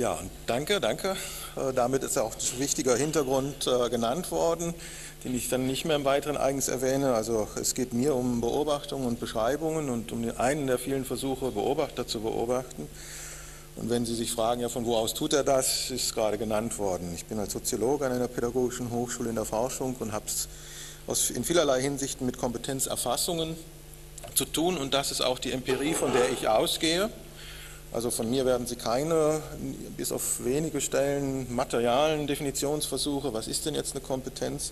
Ja, danke, danke. Äh, damit ist auch ein wichtiger Hintergrund äh, genannt worden, den ich dann nicht mehr im weiteren eigens erwähne. Also es geht mir um Beobachtungen und Beschreibungen und um einen der vielen Versuche, Beobachter zu beobachten. Und wenn Sie sich fragen, ja, von wo aus tut er das, ist gerade genannt worden. Ich bin als Soziologe an einer pädagogischen Hochschule in der Forschung und habe es in vielerlei Hinsichten mit Kompetenzerfassungen zu tun und das ist auch die Empirie, von der ich ausgehe. Also von mir werden Sie keine, bis auf wenige Stellen, materialen Definitionsversuche, was ist denn jetzt eine Kompetenz,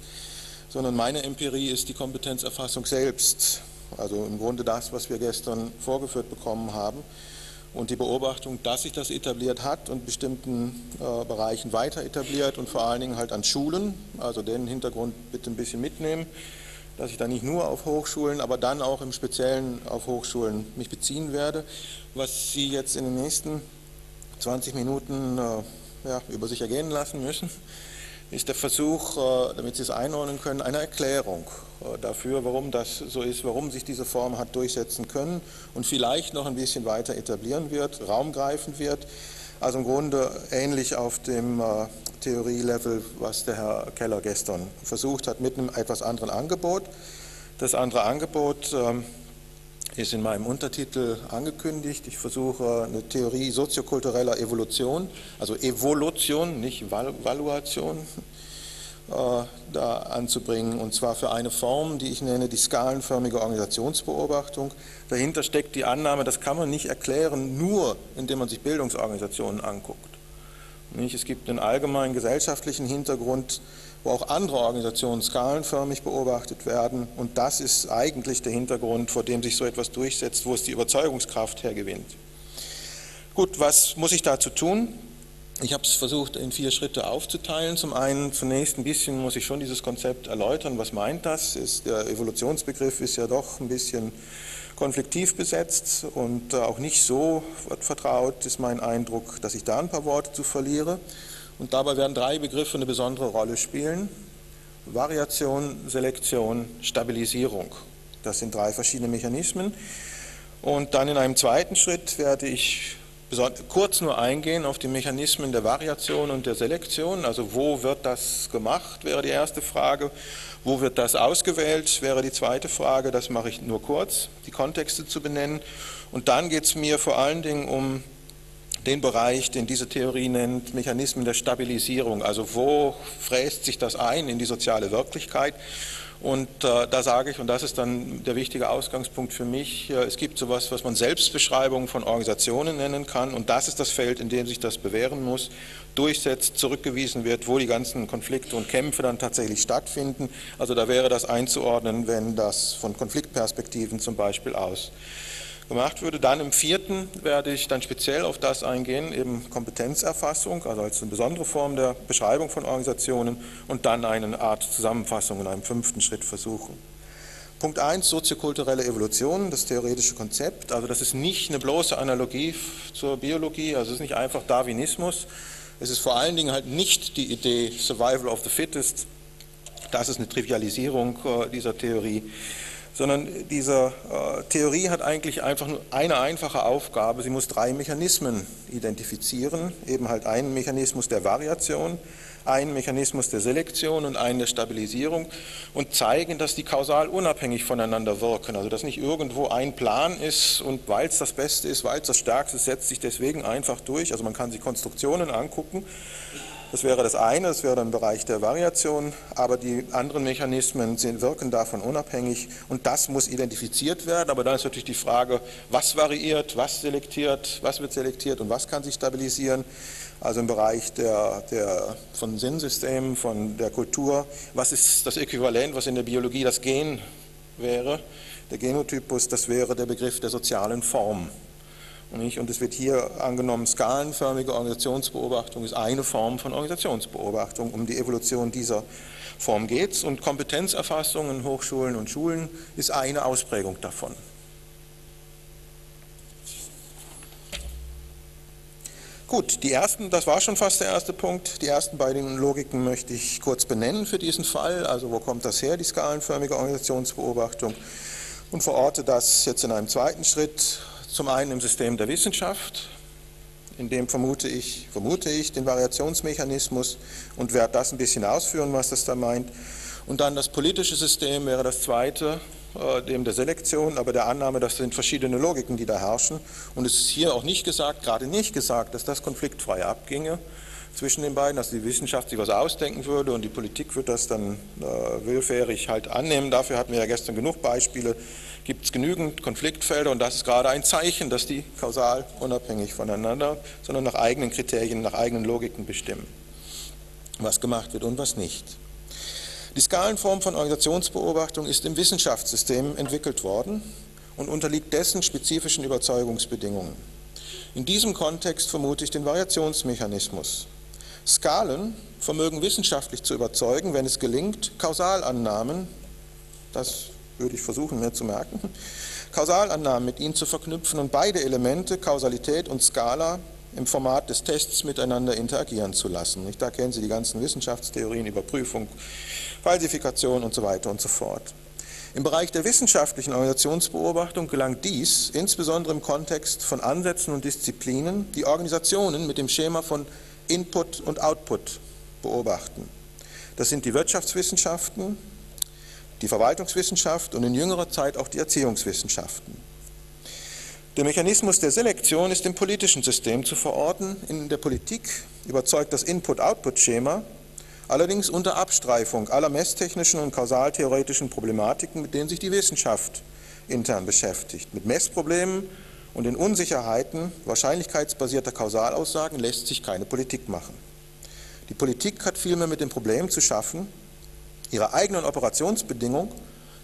sondern meine Empirie ist die Kompetenzerfassung selbst. Also im Grunde das, was wir gestern vorgeführt bekommen haben und die Beobachtung, dass sich das etabliert hat und bestimmten äh, Bereichen weiter etabliert und vor allen Dingen halt an Schulen, also den Hintergrund bitte ein bisschen mitnehmen dass ich da nicht nur auf Hochschulen, aber dann auch im Speziellen auf Hochschulen mich beziehen werde. Was Sie jetzt in den nächsten 20 Minuten äh, ja, über sich ergehen lassen müssen, ist der Versuch, äh, damit Sie es einordnen können, eine Erklärung äh, dafür, warum das so ist, warum sich diese Form hat durchsetzen können und vielleicht noch ein bisschen weiter etablieren wird, raumgreifend wird. Also im Grunde ähnlich auf dem äh, Theorielevel, was der Herr Keller gestern versucht hat, mit einem etwas anderen Angebot. Das andere Angebot ähm, ist in meinem Untertitel angekündigt. Ich versuche eine Theorie soziokultureller Evolution, also Evolution, nicht Valuation, da anzubringen, und zwar für eine Form, die ich nenne die skalenförmige Organisationsbeobachtung. Dahinter steckt die Annahme, das kann man nicht erklären, nur indem man sich Bildungsorganisationen anguckt. Es gibt einen allgemeinen gesellschaftlichen Hintergrund, wo auch andere Organisationen skalenförmig beobachtet werden, und das ist eigentlich der Hintergrund, vor dem sich so etwas durchsetzt, wo es die Überzeugungskraft hergewinnt. Gut, was muss ich dazu tun? Ich habe es versucht, in vier Schritte aufzuteilen. Zum einen, zunächst ein bisschen muss ich schon dieses Konzept erläutern. Was meint das? Ist, der Evolutionsbegriff ist ja doch ein bisschen konfliktiv besetzt und äh, auch nicht so vertraut, ist mein Eindruck, dass ich da ein paar Worte zu verliere. Und dabei werden drei Begriffe eine besondere Rolle spielen. Variation, Selektion, Stabilisierung. Das sind drei verschiedene Mechanismen. Und dann in einem zweiten Schritt werde ich kurz nur eingehen auf die Mechanismen der Variation und der Selektion. Also wo wird das gemacht, wäre die erste Frage. Wo wird das ausgewählt, wäre die zweite Frage. Das mache ich nur kurz, die Kontexte zu benennen. Und dann geht es mir vor allen Dingen um den Bereich, den diese Theorie nennt, Mechanismen der Stabilisierung. Also wo fräst sich das ein in die soziale Wirklichkeit und äh, da sage ich, und das ist dann der wichtige Ausgangspunkt für mich, äh, es gibt sowas, was man Selbstbeschreibung von Organisationen nennen kann. Und das ist das Feld, in dem sich das bewähren muss, durchsetzt, zurückgewiesen wird, wo die ganzen Konflikte und Kämpfe dann tatsächlich stattfinden. Also da wäre das einzuordnen, wenn das von Konfliktperspektiven zum Beispiel aus gemacht würde. Dann im vierten werde ich dann speziell auf das eingehen, eben Kompetenzerfassung, also als eine besondere Form der Beschreibung von Organisationen und dann eine Art Zusammenfassung in einem fünften Schritt versuchen. Punkt 1, soziokulturelle Evolution, das theoretische Konzept. Also das ist nicht eine bloße Analogie zur Biologie, also es ist nicht einfach Darwinismus. Es ist vor allen Dingen halt nicht die Idee Survival of the Fittest. Das ist eine Trivialisierung äh, dieser Theorie sondern diese äh, Theorie hat eigentlich einfach nur eine einfache Aufgabe. Sie muss drei Mechanismen identifizieren, eben halt einen Mechanismus der Variation, einen Mechanismus der Selektion und einen der Stabilisierung und zeigen, dass die kausal unabhängig voneinander wirken. Also dass nicht irgendwo ein Plan ist und weil es das Beste ist, weil es das Stärkste ist, setzt sich deswegen einfach durch. Also man kann sich Konstruktionen angucken das wäre das eine, das wäre dann im Bereich der Variation, aber die anderen Mechanismen sind, wirken davon unabhängig und das muss identifiziert werden. Aber dann ist natürlich die Frage, was variiert, was selektiert, was wird selektiert und was kann sich stabilisieren. Also im Bereich der, der, von Sinnsystemen, von der Kultur, was ist das Äquivalent, was in der Biologie das Gen wäre? Der Genotypus, das wäre der Begriff der sozialen Form. Und es wird hier angenommen, skalenförmige Organisationsbeobachtung ist eine Form von Organisationsbeobachtung. Um die Evolution dieser Form geht es. Und Kompetenzerfassung in Hochschulen und Schulen ist eine Ausprägung davon. Gut, die ersten, das war schon fast der erste Punkt. Die ersten beiden Logiken möchte ich kurz benennen für diesen Fall. Also wo kommt das her, die skalenförmige Organisationsbeobachtung? Und verorte das jetzt in einem zweiten Schritt zum einen im System der Wissenschaft, in dem vermute ich, vermute ich den Variationsmechanismus und werde das ein bisschen ausführen, was das da meint. Und dann das politische System wäre das zweite, äh, dem der Selektion, aber der Annahme, dass sind verschiedene Logiken, die da herrschen. Und es ist hier auch nicht gesagt, gerade nicht gesagt, dass das konfliktfrei abginge zwischen den beiden, dass die Wissenschaft sich was ausdenken würde und die Politik wird das dann äh, willfährig halt annehmen. Dafür hatten wir ja gestern genug Beispiele, gibt es genügend Konfliktfelder und das ist gerade ein Zeichen, dass die kausal unabhängig voneinander, sondern nach eigenen Kriterien, nach eigenen Logiken bestimmen, was gemacht wird und was nicht. Die Skalenform von Organisationsbeobachtung ist im Wissenschaftssystem entwickelt worden und unterliegt dessen spezifischen Überzeugungsbedingungen. In diesem Kontext vermute ich den Variationsmechanismus. Skalen vermögen wissenschaftlich zu überzeugen, wenn es gelingt, Kausalannahmen, das würde ich versuchen mir zu merken, Kausalannahmen mit ihnen zu verknüpfen und beide Elemente, Kausalität und Skala, im Format des Tests miteinander interagieren zu lassen. Da kennen Sie die ganzen Wissenschaftstheorien, Überprüfung, Falsifikation und so weiter und so fort. Im Bereich der wissenschaftlichen Organisationsbeobachtung gelangt dies insbesondere im Kontext von Ansätzen und Disziplinen, die Organisationen mit dem Schema von Input und Output beobachten. Das sind die Wirtschaftswissenschaften, die Verwaltungswissenschaft und in jüngerer Zeit auch die Erziehungswissenschaften. Der Mechanismus der Selektion ist im politischen System zu verorten. In der Politik überzeugt das Input-Output-Schema allerdings unter Abstreifung aller messtechnischen und kausaltheoretischen Problematiken, mit denen sich die Wissenschaft intern beschäftigt. Mit Messproblemen und den Unsicherheiten wahrscheinlichkeitsbasierter Kausalaussagen lässt sich keine Politik machen. Die Politik hat vielmehr mit dem Problem zu schaffen, ihre eigenen Operationsbedingungen,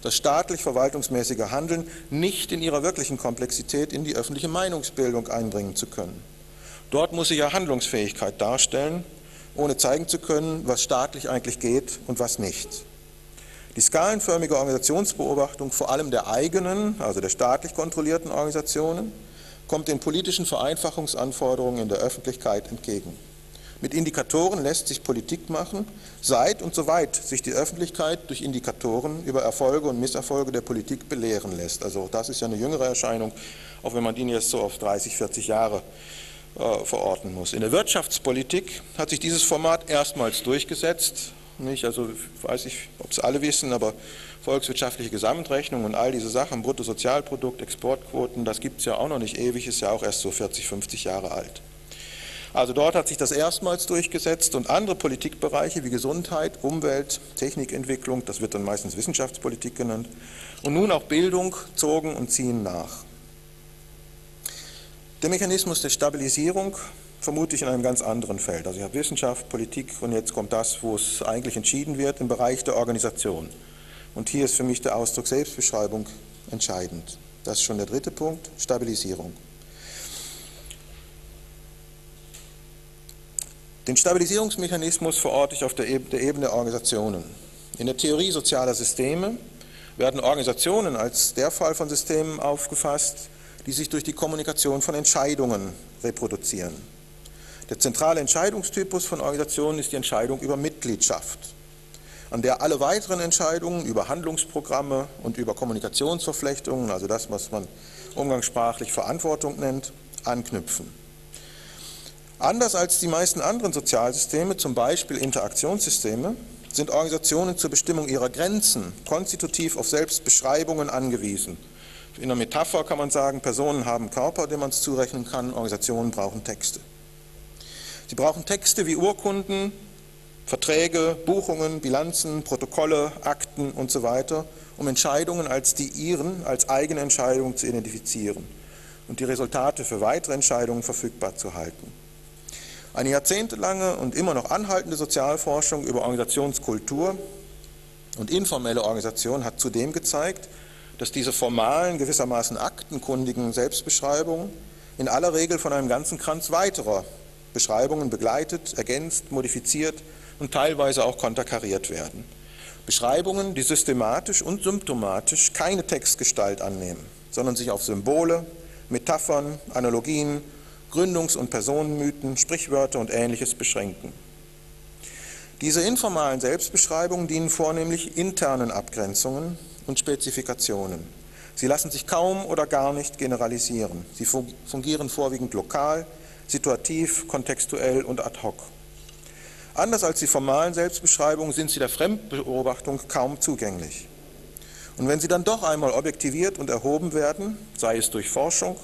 das staatlich-verwaltungsmäßige Handeln, nicht in ihrer wirklichen Komplexität in die öffentliche Meinungsbildung einbringen zu können. Dort muss sie ja Handlungsfähigkeit darstellen ohne zeigen zu können, was staatlich eigentlich geht und was nicht. Die skalenförmige Organisationsbeobachtung vor allem der eigenen, also der staatlich kontrollierten Organisationen, kommt den politischen Vereinfachungsanforderungen in der Öffentlichkeit entgegen. Mit Indikatoren lässt sich Politik machen, seit und soweit sich die Öffentlichkeit durch Indikatoren über Erfolge und Misserfolge der Politik belehren lässt. Also das ist ja eine jüngere Erscheinung, auch wenn man die jetzt so auf 30, 40 Jahre äh, verorten muss. In der Wirtschaftspolitik hat sich dieses Format erstmals durchgesetzt. Nicht? Also weiß ich, ob es alle wissen, aber volkswirtschaftliche Gesamtrechnung und all diese Sachen, Bruttosozialprodukt, Exportquoten, das gibt es ja auch noch nicht ewig, ist ja auch erst so 40, 50 Jahre alt. Also dort hat sich das erstmals durchgesetzt und andere Politikbereiche wie Gesundheit, Umwelt, Technikentwicklung, das wird dann meistens Wissenschaftspolitik genannt, und nun auch Bildung zogen und ziehen nach. Der Mechanismus der Stabilisierung vermute ich in einem ganz anderen Feld. Also ich habe Wissenschaft, Politik und jetzt kommt das, wo es eigentlich entschieden wird, im Bereich der Organisation. Und hier ist für mich der Ausdruck Selbstbeschreibung entscheidend. Das ist schon der dritte Punkt, Stabilisierung. Den Stabilisierungsmechanismus verorte ich auf der Ebene der Organisationen. In der Theorie sozialer Systeme werden Organisationen als der Fall von Systemen aufgefasst, die sich durch die Kommunikation von Entscheidungen reproduzieren. Der zentrale Entscheidungstypus von Organisationen ist die Entscheidung über Mitgliedschaft, an der alle weiteren Entscheidungen über Handlungsprogramme und über Kommunikationsverflechtungen, also das, was man umgangssprachlich Verantwortung nennt, anknüpfen. Anders als die meisten anderen Sozialsysteme, zum Beispiel Interaktionssysteme, sind Organisationen zur Bestimmung ihrer Grenzen konstitutiv auf Selbstbeschreibungen angewiesen in der Metapher kann man sagen, Personen haben Körper, dem man es zurechnen kann, Organisationen brauchen Texte. Sie brauchen Texte wie Urkunden, Verträge, Buchungen, Bilanzen, Protokolle, Akten und so weiter, um Entscheidungen als die ihren, als eigene Entscheidungen zu identifizieren und die Resultate für weitere Entscheidungen verfügbar zu halten. Eine jahrzehntelange und immer noch anhaltende Sozialforschung über Organisationskultur und informelle Organisation hat zudem gezeigt, dass diese formalen, gewissermaßen aktenkundigen Selbstbeschreibungen in aller Regel von einem ganzen Kranz weiterer Beschreibungen begleitet, ergänzt, modifiziert und teilweise auch konterkariert werden. Beschreibungen, die systematisch und symptomatisch keine Textgestalt annehmen, sondern sich auf Symbole, Metaphern, Analogien, Gründungs- und Personenmythen, Sprichwörter und Ähnliches beschränken. Diese informalen Selbstbeschreibungen dienen vornehmlich internen Abgrenzungen, und Spezifikationen. Sie lassen sich kaum oder gar nicht generalisieren. Sie fungieren vorwiegend lokal, situativ, kontextuell und ad hoc. Anders als die formalen Selbstbeschreibungen sind sie der Fremdbeobachtung kaum zugänglich. Und wenn sie dann doch einmal objektiviert und erhoben werden, sei es durch Forschung,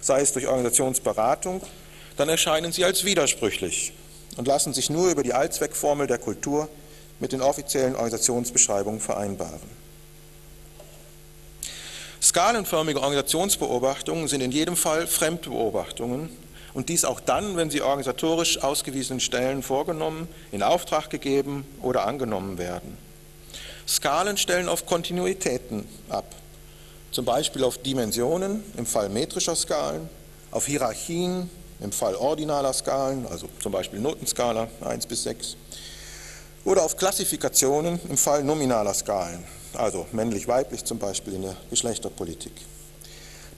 sei es durch Organisationsberatung, dann erscheinen sie als widersprüchlich und lassen sich nur über die Allzweckformel der Kultur mit den offiziellen Organisationsbeschreibungen vereinbaren. Skalenförmige Organisationsbeobachtungen sind in jedem Fall Fremdbeobachtungen und dies auch dann, wenn sie organisatorisch ausgewiesenen Stellen vorgenommen, in Auftrag gegeben oder angenommen werden. Skalen stellen auf Kontinuitäten ab, zum Beispiel auf Dimensionen im Fall metrischer Skalen, auf Hierarchien im Fall ordinaler Skalen, also zum Beispiel Notenskala 1 bis 6, oder auf Klassifikationen im Fall nominaler Skalen, also männlich-weiblich zum Beispiel in der Geschlechterpolitik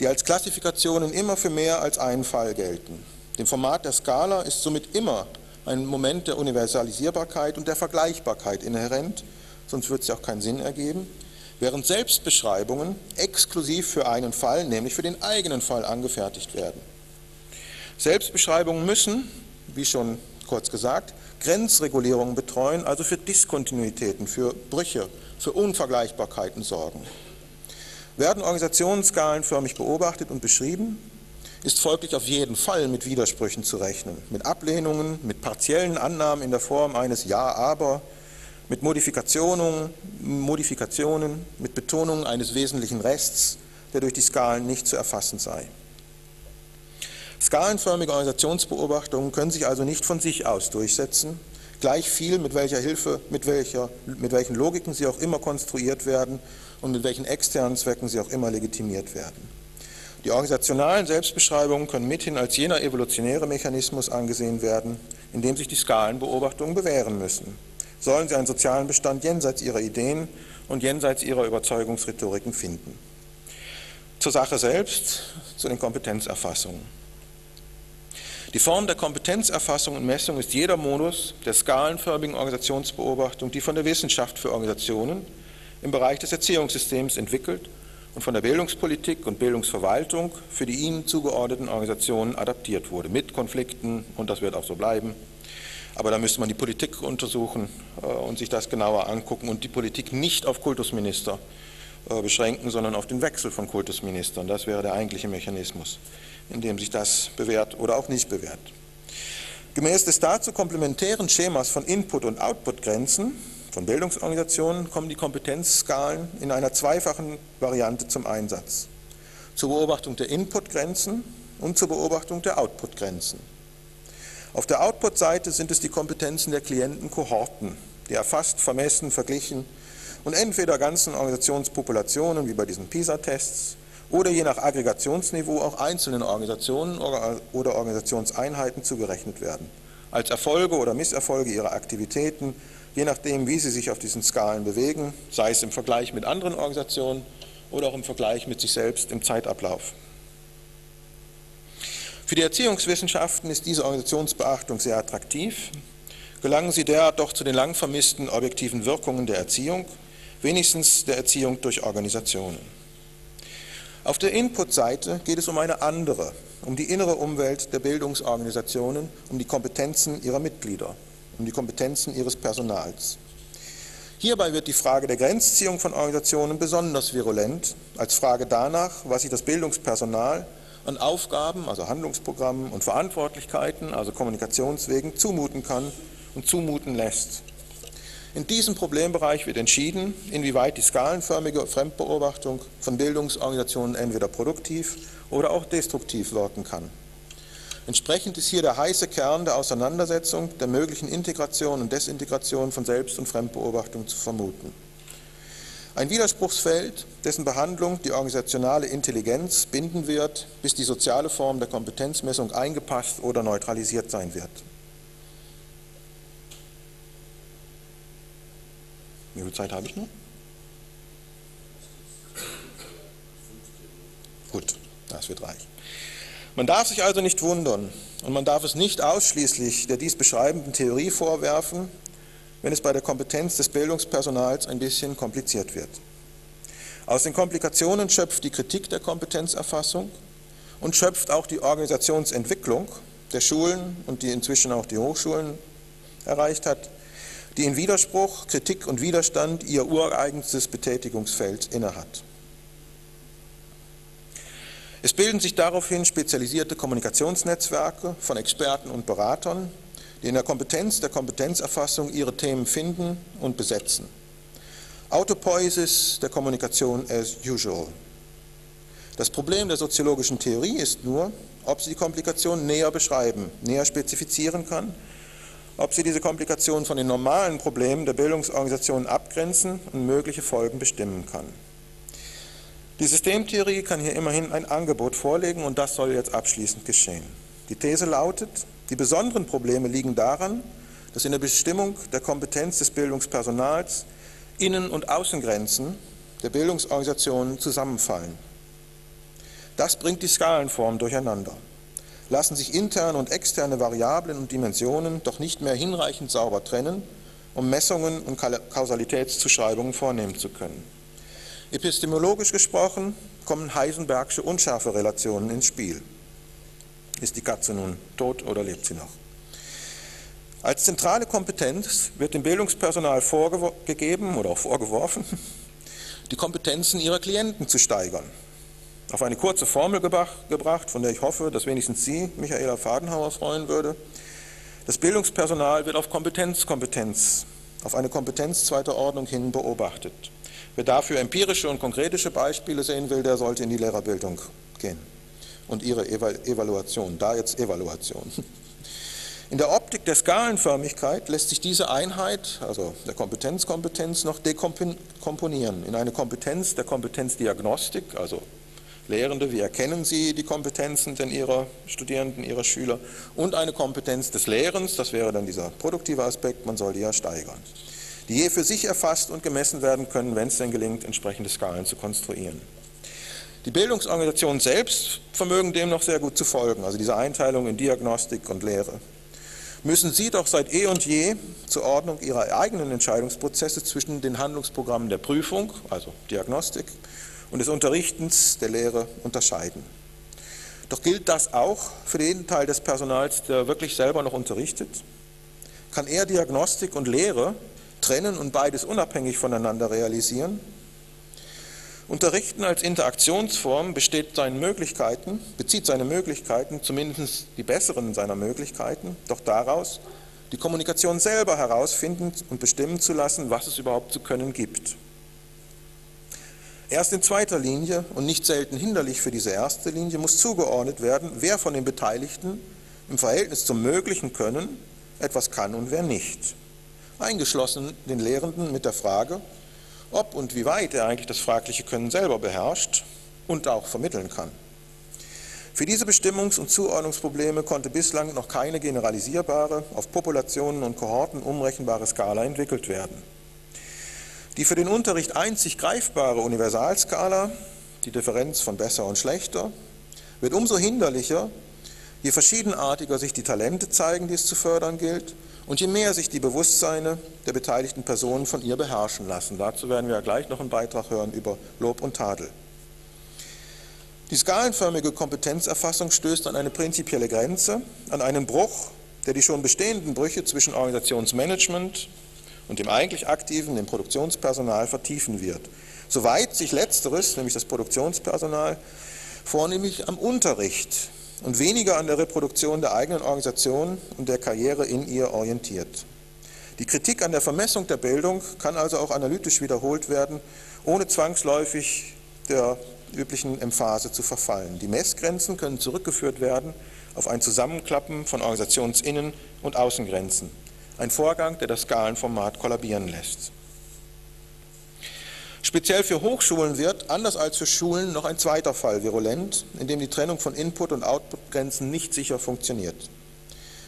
die als Klassifikationen immer für mehr als einen Fall gelten. Dem Format der Skala ist somit immer ein Moment der Universalisierbarkeit und der Vergleichbarkeit inhärent, sonst wird es ja auch keinen Sinn ergeben, während Selbstbeschreibungen exklusiv für einen Fall, nämlich für den eigenen Fall, angefertigt werden. Selbstbeschreibungen müssen, wie schon kurz gesagt, Grenzregulierungen betreuen, also für Diskontinuitäten, für Brüche, für Unvergleichbarkeiten sorgen. Werden Organisationen skalenförmig beobachtet und beschrieben, ist folglich auf jeden Fall mit Widersprüchen zu rechnen, mit Ablehnungen, mit partiellen Annahmen in der Form eines Ja, aber, mit Modifikationen, Modifikationen, mit Betonung eines wesentlichen Rests, der durch die Skalen nicht zu erfassen sei. Skalenförmige Organisationsbeobachtungen können sich also nicht von sich aus durchsetzen, gleich viel mit welcher Hilfe, mit, welcher, mit welchen Logiken sie auch immer konstruiert werden und mit welchen externen Zwecken sie auch immer legitimiert werden. Die organisationalen Selbstbeschreibungen können mithin als jener evolutionäre Mechanismus angesehen werden, in dem sich die Skalenbeobachtungen bewähren müssen. Sollen sie einen sozialen Bestand jenseits ihrer Ideen und jenseits ihrer Überzeugungsrhetoriken finden. Zur Sache selbst, zu den Kompetenzerfassungen. Die Form der Kompetenzerfassung und Messung ist jeder Modus der skalenförmigen Organisationsbeobachtung, die von der Wissenschaft für Organisationen im Bereich des Erziehungssystems entwickelt und von der Bildungspolitik und Bildungsverwaltung für die ihnen zugeordneten Organisationen adaptiert wurde, mit Konflikten, und das wird auch so bleiben. Aber da müsste man die Politik untersuchen äh, und sich das genauer angucken und die Politik nicht auf Kultusminister äh, beschränken, sondern auf den Wechsel von Kultusministern. Das wäre der eigentliche Mechanismus, in dem sich das bewährt oder auch nicht bewährt. Gemäß des dazu komplementären Schemas von Input- und Output-Grenzen von Bildungsorganisationen kommen die Kompetenzskalen in einer zweifachen Variante zum Einsatz. Zur Beobachtung der Inputgrenzen und zur Beobachtung der Outputgrenzen. Auf der Output-Seite sind es die Kompetenzen der Klientenkohorten, die erfasst, vermessen, verglichen und entweder ganzen Organisationspopulationen, wie bei diesen PISA-Tests, oder je nach Aggregationsniveau auch einzelnen Organisationen oder Organisationseinheiten zugerechnet werden, als Erfolge oder Misserfolge ihrer Aktivitäten, je nachdem, wie sie sich auf diesen Skalen bewegen, sei es im Vergleich mit anderen Organisationen oder auch im Vergleich mit sich selbst im Zeitablauf. Für die Erziehungswissenschaften ist diese Organisationsbeachtung sehr attraktiv. Gelangen sie derart doch zu den lang vermissten objektiven Wirkungen der Erziehung, wenigstens der Erziehung durch Organisationen. Auf der Input-Seite geht es um eine andere, um die innere Umwelt der Bildungsorganisationen, um die Kompetenzen ihrer Mitglieder um die Kompetenzen ihres Personals. Hierbei wird die Frage der Grenzziehung von Organisationen besonders virulent, als Frage danach, was sich das Bildungspersonal an Aufgaben, also Handlungsprogrammen und Verantwortlichkeiten, also Kommunikationswegen, zumuten kann und zumuten lässt. In diesem Problembereich wird entschieden, inwieweit die skalenförmige Fremdbeobachtung von Bildungsorganisationen entweder produktiv oder auch destruktiv wirken kann. Entsprechend ist hier der heiße Kern der Auseinandersetzung der möglichen Integration und Desintegration von Selbst- und Fremdbeobachtung zu vermuten. Ein Widerspruchsfeld, dessen Behandlung die organisationale Intelligenz binden wird, bis die soziale Form der Kompetenzmessung eingepasst oder neutralisiert sein wird. Wie viel Zeit habe ich noch? Gut, das wird reichen. Man darf sich also nicht wundern und man darf es nicht ausschließlich der dies beschreibenden Theorie vorwerfen, wenn es bei der Kompetenz des Bildungspersonals ein bisschen kompliziert wird. Aus den Komplikationen schöpft die Kritik der Kompetenzerfassung und schöpft auch die Organisationsentwicklung, der Schulen und die inzwischen auch die Hochschulen erreicht hat, die in Widerspruch, Kritik und Widerstand ihr ureigenstes Betätigungsfeld innehat. Es bilden sich daraufhin spezialisierte Kommunikationsnetzwerke von Experten und Beratern, die in der Kompetenz der Kompetenzerfassung ihre Themen finden und besetzen. Autopoiesis der Kommunikation as usual. Das Problem der soziologischen Theorie ist nur, ob sie die Komplikation näher beschreiben, näher spezifizieren kann, ob sie diese Komplikation von den normalen Problemen der Bildungsorganisationen abgrenzen und mögliche Folgen bestimmen kann. Die Systemtheorie kann hier immerhin ein Angebot vorlegen und das soll jetzt abschließend geschehen. Die These lautet, die besonderen Probleme liegen daran, dass in der Bestimmung der Kompetenz des Bildungspersonals Innen- und Außengrenzen der Bildungsorganisationen zusammenfallen. Das bringt die Skalenform durcheinander. Lassen sich interne und externe Variablen und Dimensionen doch nicht mehr hinreichend sauber trennen, um Messungen und Kausalitätszuschreibungen vornehmen zu können. Epistemologisch gesprochen kommen Heisenbergsche unscharfe Relationen ins Spiel. Ist die Katze nun tot oder lebt sie noch? Als zentrale Kompetenz wird dem Bildungspersonal vorgegeben oder auch vorgeworfen, die Kompetenzen ihrer Klienten zu steigern. Auf eine kurze Formel gebracht, von der ich hoffe, dass wenigstens Sie, Michaela Fadenhauer, freuen würde. Das Bildungspersonal wird auf Kompetenzkompetenz, auf eine Kompetenz zweiter Ordnung hin beobachtet. Wer dafür empirische und konkrete Beispiele sehen will, der sollte in die Lehrerbildung gehen und ihre Evaluation, da jetzt Evaluation. In der Optik der Skalenförmigkeit lässt sich diese Einheit, also der Kompetenzkompetenz, noch dekomponieren in eine Kompetenz der Kompetenzdiagnostik, also Lehrende, wie erkennen Sie die Kompetenzen denn Ihrer Studierenden, Ihrer Schüler, und eine Kompetenz des Lehrens, das wäre dann dieser produktive Aspekt, man soll die ja steigern die je für sich erfasst und gemessen werden können, wenn es denn gelingt, entsprechende Skalen zu konstruieren. Die Bildungsorganisationen selbst vermögen dem noch sehr gut zu folgen, also diese Einteilung in Diagnostik und Lehre. Müssen sie doch seit eh und je zur Ordnung ihrer eigenen Entscheidungsprozesse zwischen den Handlungsprogrammen der Prüfung, also Diagnostik, und des Unterrichtens der Lehre unterscheiden. Doch gilt das auch für den Teil des Personals, der wirklich selber noch unterrichtet? Kann er Diagnostik und Lehre trennen und beides unabhängig voneinander realisieren. Unterrichten als Interaktionsform besteht seinen Möglichkeiten, bezieht seine Möglichkeiten, zumindest die besseren seiner Möglichkeiten, doch daraus, die Kommunikation selber herausfinden und bestimmen zu lassen, was es überhaupt zu können gibt. Erst in zweiter Linie und nicht selten hinderlich für diese erste Linie muss zugeordnet werden, wer von den Beteiligten im Verhältnis zum möglichen Können etwas kann und wer nicht eingeschlossen den Lehrenden mit der Frage, ob und wie weit er eigentlich das fragliche Können selber beherrscht und auch vermitteln kann. Für diese Bestimmungs- und Zuordnungsprobleme konnte bislang noch keine generalisierbare, auf Populationen und Kohorten umrechenbare Skala entwickelt werden. Die für den Unterricht einzig greifbare Universalskala, die Differenz von besser und schlechter, wird umso hinderlicher, je verschiedenartiger sich die Talente zeigen, die es zu fördern gilt, und je mehr sich die Bewusstseine der beteiligten Personen von ihr beherrschen lassen. Dazu werden wir ja gleich noch einen Beitrag hören über Lob und Tadel. Die skalenförmige Kompetenzerfassung stößt an eine prinzipielle Grenze, an einen Bruch, der die schon bestehenden Brüche zwischen Organisationsmanagement und dem eigentlich aktiven, dem Produktionspersonal vertiefen wird. Soweit sich letzteres, nämlich das Produktionspersonal, vornehmlich am Unterricht und weniger an der Reproduktion der eigenen Organisation und der Karriere in ihr orientiert. Die Kritik an der Vermessung der Bildung kann also auch analytisch wiederholt werden, ohne zwangsläufig der üblichen Emphase zu verfallen. Die Messgrenzen können zurückgeführt werden auf ein Zusammenklappen von Organisationsinnen- und Außengrenzen. Ein Vorgang, der das Skalenformat kollabieren lässt. Speziell für Hochschulen wird, anders als für Schulen, noch ein zweiter Fall virulent, in dem die Trennung von Input- und Outputgrenzen nicht sicher funktioniert,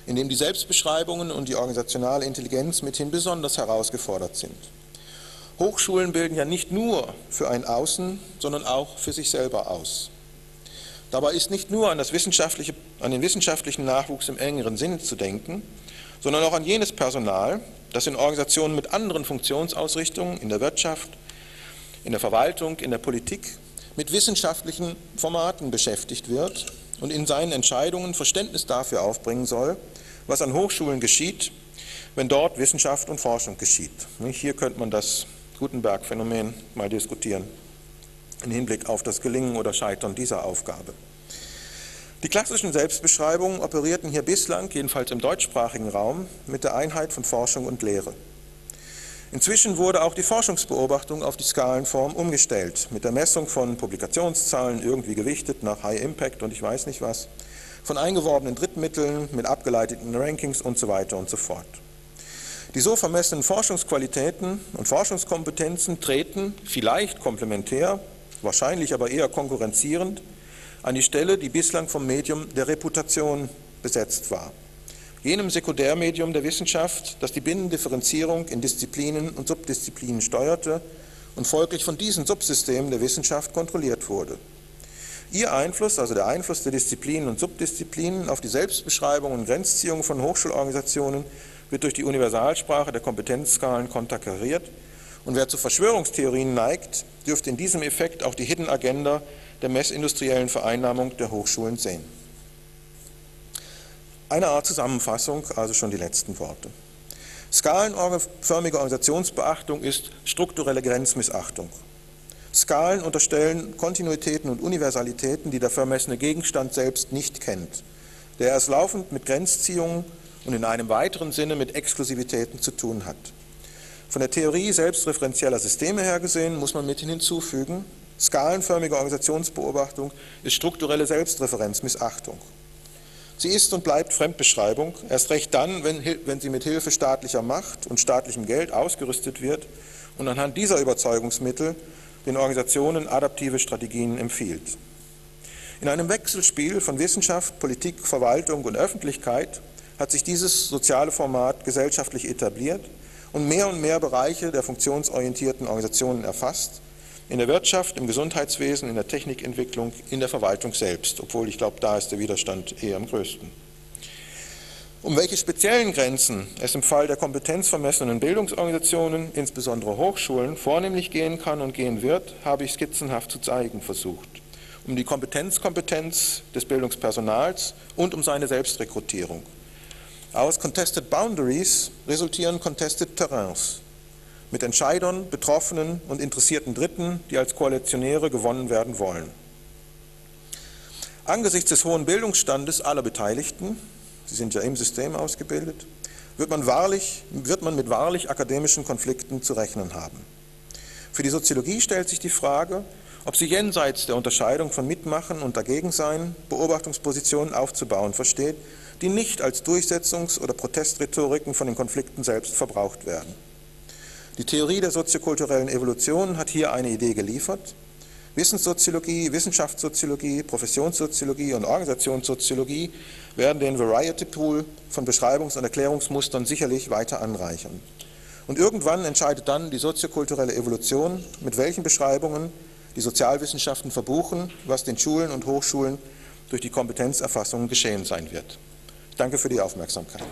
in dem die Selbstbeschreibungen und die organisationale Intelligenz mithin besonders herausgefordert sind. Hochschulen bilden ja nicht nur für ein Außen, sondern auch für sich selber aus. Dabei ist nicht nur an, an den wissenschaftlichen Nachwuchs im engeren Sinne zu denken, sondern auch an jenes Personal, das in Organisationen mit anderen Funktionsausrichtungen in der Wirtschaft, in der Verwaltung, in der Politik mit wissenschaftlichen Formaten beschäftigt wird und in seinen Entscheidungen Verständnis dafür aufbringen soll, was an Hochschulen geschieht, wenn dort Wissenschaft und Forschung geschieht. Hier könnte man das Gutenberg-Phänomen mal diskutieren im Hinblick auf das Gelingen oder Scheitern dieser Aufgabe. Die klassischen Selbstbeschreibungen operierten hier bislang, jedenfalls im deutschsprachigen Raum, mit der Einheit von Forschung und Lehre. Inzwischen wurde auch die Forschungsbeobachtung auf die Skalenform umgestellt, mit der Messung von Publikationszahlen irgendwie gewichtet nach High Impact und ich weiß nicht was, von eingeworbenen Drittmitteln, mit abgeleiteten Rankings und so weiter und so fort. Die so vermessenen Forschungsqualitäten und Forschungskompetenzen treten vielleicht komplementär, wahrscheinlich aber eher konkurrenzierend an die Stelle, die bislang vom Medium der Reputation besetzt war. Jenem Sekundärmedium der Wissenschaft, das die Binnendifferenzierung in Disziplinen und Subdisziplinen steuerte und folglich von diesen Subsystemen der Wissenschaft kontrolliert wurde. Ihr Einfluss, also der Einfluss der Disziplinen und Subdisziplinen auf die Selbstbeschreibung und Grenzziehung von Hochschulorganisationen wird durch die Universalsprache der Kompetenzskalen konterkariert und wer zu Verschwörungstheorien neigt, dürfte in diesem Effekt auch die Hidden Agenda der messindustriellen Vereinnahmung der Hochschulen sehen. Eine Art Zusammenfassung, also schon die letzten Worte. Skalenförmige Organisationsbeachtung ist strukturelle Grenzmissachtung. Skalen unterstellen Kontinuitäten und Universalitäten, die der vermessene Gegenstand selbst nicht kennt, der erst laufend mit Grenzziehungen und in einem weiteren Sinne mit Exklusivitäten zu tun hat. Von der Theorie selbstreferenzieller Systeme her gesehen muss man mithin hinzufügen, Skalenförmige Organisationsbeobachtung ist strukturelle Selbstreferenzmissachtung. Sie ist und bleibt Fremdbeschreibung, erst recht dann, wenn, wenn sie mit Hilfe staatlicher Macht und staatlichem Geld ausgerüstet wird und anhand dieser Überzeugungsmittel den Organisationen adaptive Strategien empfiehlt. In einem Wechselspiel von Wissenschaft, Politik, Verwaltung und Öffentlichkeit hat sich dieses soziale Format gesellschaftlich etabliert und mehr und mehr Bereiche der funktionsorientierten Organisationen erfasst, in der Wirtschaft, im Gesundheitswesen, in der Technikentwicklung, in der Verwaltung selbst, obwohl ich glaube, da ist der Widerstand eher am größten. Um welche speziellen Grenzen es im Fall der kompetenzvermessenen Bildungsorganisationen, insbesondere Hochschulen, vornehmlich gehen kann und gehen wird, habe ich skizzenhaft zu zeigen versucht. Um die Kompetenzkompetenz des Bildungspersonals und um seine Selbstrekrutierung. Aus Contested Boundaries resultieren Contested Terrains mit Entscheidern, Betroffenen und interessierten Dritten, die als Koalitionäre gewonnen werden wollen. Angesichts des hohen Bildungsstandes aller Beteiligten, sie sind ja im System ausgebildet, wird man, wahrlich, wird man mit wahrlich akademischen Konflikten zu rechnen haben. Für die Soziologie stellt sich die Frage, ob sie jenseits der Unterscheidung von Mitmachen und Dagegensein Beobachtungspositionen aufzubauen versteht, die nicht als Durchsetzungs- oder Protestrhetoriken von den Konflikten selbst verbraucht werden. Die Theorie der soziokulturellen Evolution hat hier eine Idee geliefert. Wissenssoziologie, Wissenschaftssoziologie, Professionssoziologie und Organisationssoziologie werden den Variety Pool von Beschreibungs- und Erklärungsmustern sicherlich weiter anreichern. Und irgendwann entscheidet dann die soziokulturelle Evolution, mit welchen Beschreibungen die Sozialwissenschaften verbuchen, was den Schulen und Hochschulen durch die Kompetenzerfassung geschehen sein wird. Danke für die Aufmerksamkeit.